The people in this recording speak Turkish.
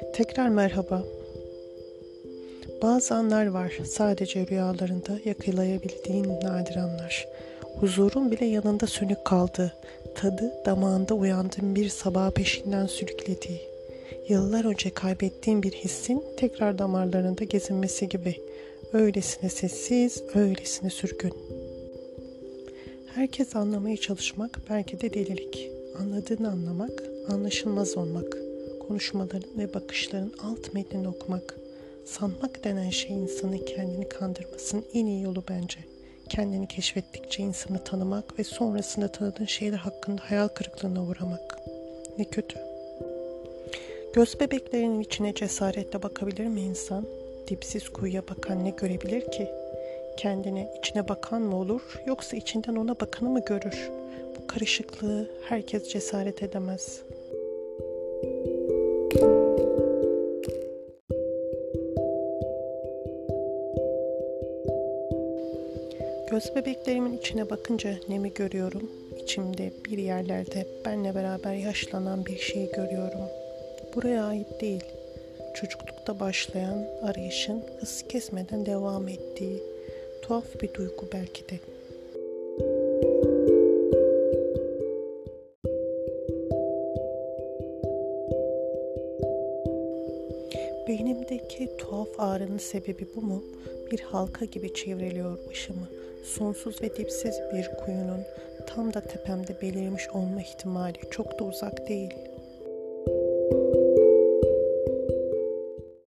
Tekrar merhaba. Bazı anlar var sadece rüyalarında yakalayabildiğin nadir anlar. Huzurun bile yanında sönük kaldı. Tadı damağında uyandığın bir sabah peşinden sürüklediği. Yıllar önce kaybettiğin bir hissin tekrar damarlarında gezinmesi gibi. Öylesine sessiz, öylesine sürgün. Herkes anlamaya çalışmak belki de delilik. Anladığını anlamak, anlaşılmaz olmak. Konuşmaların ve bakışların alt metnini okumak. Sanmak denen şey insanın kendini kandırmasının en iyi yolu bence. Kendini keşfettikçe insanı tanımak ve sonrasında tanıdığın şeyler hakkında hayal kırıklığına uğramak. Ne kötü. Göz bebeklerinin içine cesaretle bakabilir mi insan? Dipsiz kuyuya bakan ne görebilir ki? Kendine içine bakan mı olur yoksa içinden ona bakanı mı görür? Bu karışıklığı herkes cesaret edemez. Göz bebeklerimin içine bakınca ne mi görüyorum? İçimde bir yerlerde benle beraber yaşlanan bir şey görüyorum. Buraya ait değil. Çocuklukta başlayan arayışın hız kesmeden devam ettiği tuhaf bir duygu belki de. Beynimdeki tuhaf ağrının sebebi bu mu? Bir halka gibi çevriliyor başımı. Sonsuz ve dipsiz bir kuyunun tam da tepemde belirmiş olma ihtimali çok da uzak değil.''